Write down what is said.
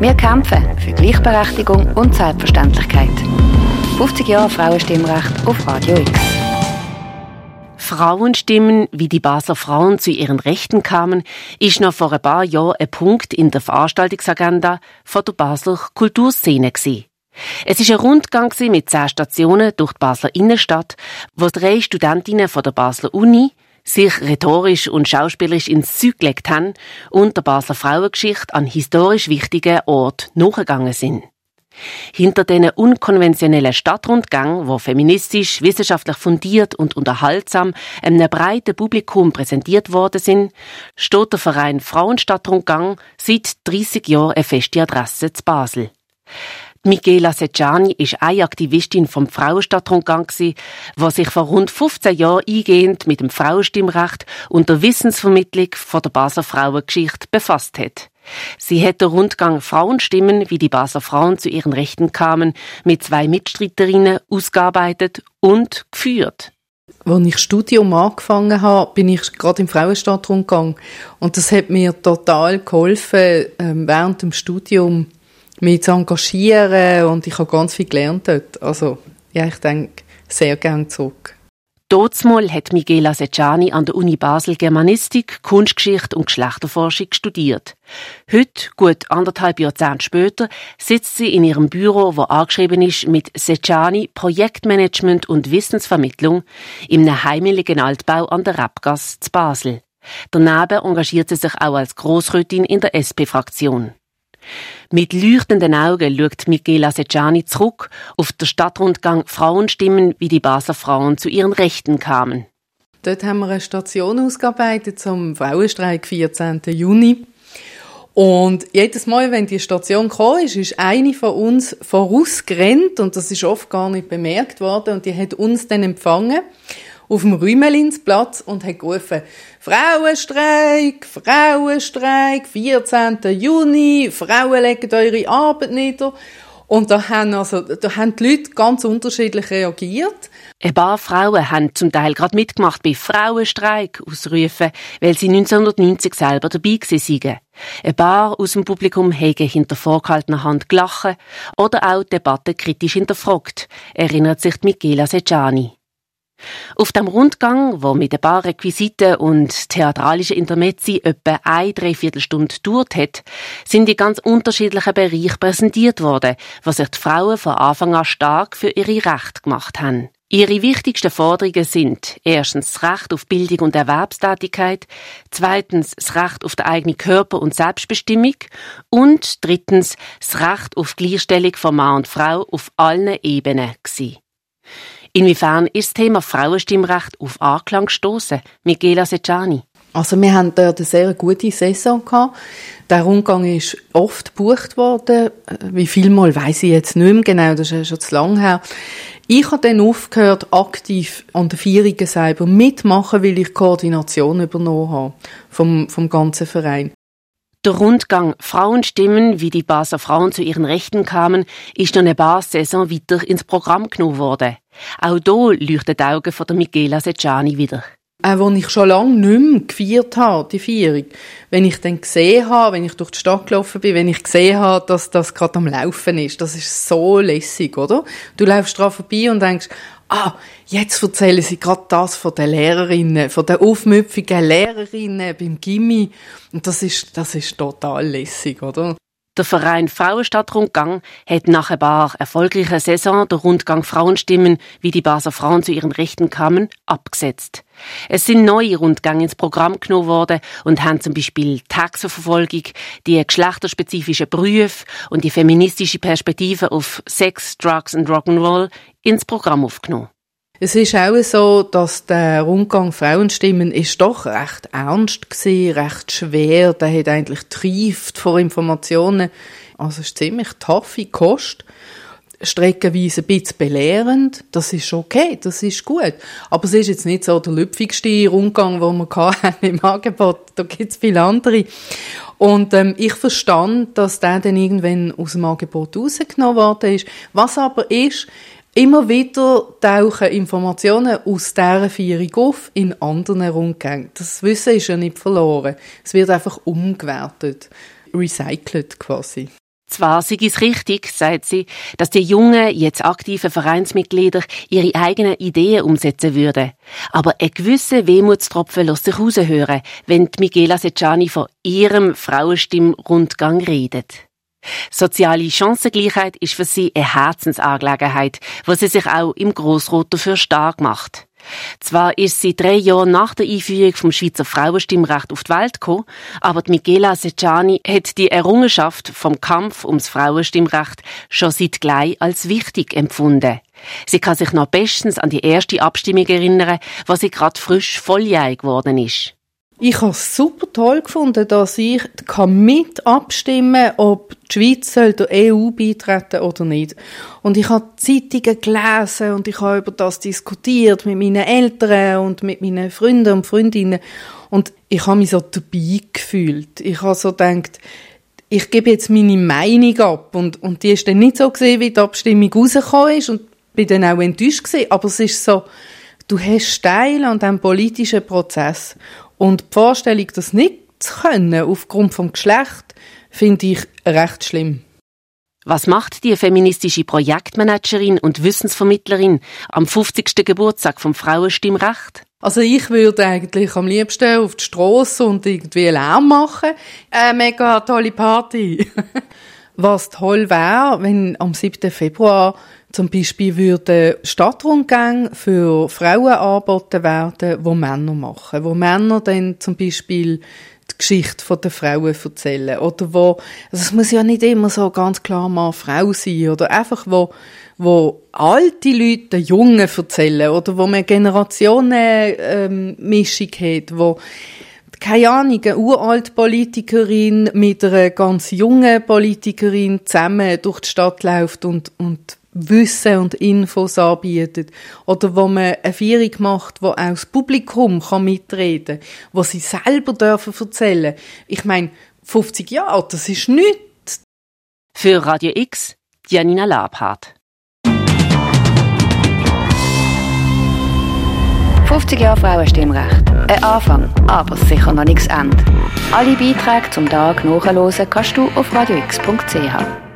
Wir kämpfen für Gleichberechtigung und Selbstverständlichkeit. 50 Jahre Frauenstimmrecht auf Radio X. Frauenstimmen, wie die Basler Frauen zu ihren Rechten kamen, ist noch vor ein paar Jahren ein Punkt in der Veranstaltungsagenda von der Basler Kulturszene gewesen. Es ist ein Rundgang mit zehn Stationen durch die Basler Innenstadt, wo drei Studentinnen von der Basler Uni, sich rhetorisch und schauspielerisch ins Zeug gelegt haben und der Basler Frauengeschichte an historisch wichtigen Ort nachgegangen sind. Hinter diesen unkonventionellen Stadtrundgang, wo feministisch, wissenschaftlich fundiert und unterhaltsam einem breiten Publikum präsentiert worden sind, steht der Verein Frauenstadtrundgang seit 30 Jahren eine feste Adresse zu Basel. Michela Secciani ist eine Aktivistin vom Frauenstadtrundgang, die sich vor rund 15 Jahren eingehend mit dem Frauenstimmrecht und der Wissensvermittlung von der Basler Frauengeschichte befasst hat. Sie hat den Rundgang Frauenstimmen, wie die Basler Frauen zu ihren Rechten kamen, mit zwei Mitstreiterinnen ausgearbeitet und geführt. Als ich Studium angefangen habe, bin ich gerade im Frauenstadtrundgang. Und das hat mir total geholfen, ähm, während dem Studium mich zu engagieren und ich habe ganz viel gelernt dort. Also ja, ich denke sehr gern zurück. Dotsmal hat Michela Secciani an der Uni Basel Germanistik, Kunstgeschichte und Geschlechterforschung studiert. Heute, gut anderthalb Jahrzehnte später, sitzt sie in ihrem Büro, wo angeschrieben ist mit Secciani Projektmanagement und Wissensvermittlung im heimeligen Altbau an der Rapgasse zu Basel. Daneben engagiert sie sich auch als Grossrätin in der SP-Fraktion. Mit leuchtenden Augen schaut Michela Secciani zurück auf den Stadtrundgang Frauenstimmen, wie die Basler Frauen zu ihren Rechten kamen. Dort haben wir eine Station ausgearbeitet zum Frauenstreik 14. Juni. Und jedes Mal, wenn die Station kam, ist, ist eine von uns vorausgerannt und das ist oft gar nicht bemerkt worden und die hat uns dann empfangen auf dem Rümelinsplatz und hat gerufen, Frauenstreik, Frauenstreik, 14. Juni, Frauen legen eure Arbeit nieder. Und da haben, also, da haben die Leute ganz unterschiedlich reagiert. Ein paar Frauen haben zum Teil gerade mitgemacht bei Frauenstreik ausrufen, weil sie 1990 selber dabei waren. Ein paar aus dem Publikum haben hinter vorgehaltener Hand gelacht oder auch die Debatte kritisch hinterfragt, erinnert sich Michela Secciani. Auf dem Rundgang, wo mit ein paar Requisiten und theatralischen Intermezzi etwa eine Dreiviertelstunde gedauert hat, sind die ganz unterschiedlichen Bereiche präsentiert worden, was sich die Frauen von Anfang an stark für ihre Rechte gemacht haben. Ihre wichtigsten Forderungen sind erstens das Recht auf Bildung und Erwerbstätigkeit, zweitens das Recht auf den eigenen Körper und Selbstbestimmung und drittens das Recht auf Gleichstellung von Mann und Frau auf allen Ebenen gewesen. Inwiefern ist das Thema Frauenstimmrecht auf Anklang gestoßen? Michela Secciani. Also wir haben dort eine sehr gute Saison gehabt. Der Rundgang ist oft gebucht worden. Wie viel Mal weiß ich jetzt nicht mehr genau, das ist ja schon zu lang her. Ich habe dann aufgehört, aktiv an der Feierungen selber mitmachen, weil ich Koordination übernommen habe vom, vom ganzen Verein. Der Rundgang Frauenstimmen, wie die Basler Frauen zu ihren Rechten kamen, ist noch eine paar Saison weiter ins Programm genommen worden. Auch hier leuchten die Augen von der Michela Secciani wieder. Auch wenn ich schon lange nicht mehr gefeiert habe, die Feierung. Wenn ich dann gesehen habe, wenn ich durch die Stadt gelaufen bin, wenn ich gesehen habe, dass das gerade am Laufen ist, das ist so lässig, oder? Du läufst dran vorbei und denkst, ah, jetzt erzählen sie gerade das von den Lehrerinnen, von den aufmüpfigen Lehrerinnen beim Gimmi. Und das ist, das ist total lässig, oder? Der Verein Frauenstadtrundgang hat nach ein paar erfolgreichen Saison der Rundgang Frauenstimmen, wie die Basler Frauen zu ihren Rechten kamen, abgesetzt. Es sind neue Rundgänge ins Programm genommen worden und haben zum Beispiel Taxenverfolgung, die geschlechterspezifischen Berufe und die feministische Perspektive auf Sex, Drugs und Rock'n'Roll ins Programm aufgenommen. Es ist auch so, dass der Rundgang Frauenstimmen ist doch recht ernst gewesen, recht schwer. Der hat eigentlich trieft vor Informationen. Also es ist ziemlich taffe Kost. Streckenweise ein bisschen belehrend. Das ist okay, das ist gut. Aber es ist jetzt nicht so der lüpfigste Rundgang, den wir im Angebot. Da gibt es viele andere. Und ähm, ich verstand, dass der dann irgendwann aus dem Angebot rausgenommen worden ist. Was aber ist, Immer wieder tauchen Informationen aus dieser Feierung auf in anderen Rundgängen. Das Wissen ist ja nicht verloren. Es wird einfach umgewertet, recycelt quasi. Zwar sei es richtig, sagt sie, dass die jungen, jetzt aktiven Vereinsmitglieder ihre eigenen Ideen umsetzen würden. Aber ein gewisser Wehmutstropfen lässt sich raushören, wenn Michela Secciani von ihrem Frauenstimmrundgang redet. Soziale Chancengleichheit ist für sie eine Herzensangelegenheit, wo sie sich auch im Grossrot dafür stark macht. Zwar ist sie drei Jahre nach der Einführung vom Schweizer Frauenstimmrecht auf die Welt gekommen, aber die Michela Secciani hat die Errungenschaft vom Kampf ums Frauenstimmrecht schon seit gleich als wichtig empfunden. Sie kann sich noch bestens an die erste Abstimmung erinnern, was sie gerade frisch volljährig geworden ist. Ich habe es super toll gefunden, dass ich mit abstimmen kann, ob die Schweiz der EU beitreten oder nicht. Und ich habe Zeitungen gelesen und ich habe über das diskutiert mit meinen Eltern und mit meinen Freunden und Freundinnen. Und ich habe mich so dabei gefühlt. Ich habe so gedacht, ich gebe jetzt meine Meinung ab. Und, und die ist dann nicht so gesehen, wie die Abstimmung rausgekommen ist und bin dann auch enttäuscht gewesen. Aber es ist so, du hast Teil an diesem politischen Prozess. Und die Vorstellung, das nicht zu können, aufgrund vom Geschlecht, finde ich recht schlimm. Was macht die feministische Projektmanagerin und Wissensvermittlerin am 50. Geburtstag vom Frauenstimmrecht? Also ich würde eigentlich am liebsten auf die Straße und irgendwie Lärm machen. Eine mega tolle Party. Was toll wäre, wenn am 7. Februar zum Beispiel würden Stadtrundgänge für Frauen angeboten werden, wo Männer machen, wo Männer dann zum Beispiel die Geschichte der Frauen erzählen. Oder wo, also es muss ja nicht immer so ganz klar mal Frau sein. Oder einfach wo wo alte Leute Jungen erzählen. Oder wo man Generationenmischung ähm, hat, wo keine Ahnung, eine uralte Politikerin mit einer ganz jungen Politikerin zusammen durch die Stadt läuft und, und Wissen und Infos anbietet. Oder wo man eine Feierung macht, wo auch das Publikum kann mitreden kann, wo sie selber dürfen erzählen. Ich meine, 50 Jahre, das ist nichts. Für Radio X, Janina Labhardt. 50 Jahre Frauenstimmrecht. Ein Anfang, aber sicher noch nichts Ende. Alle Beiträge zum Tag nachhören kannst du auf radiox.ch.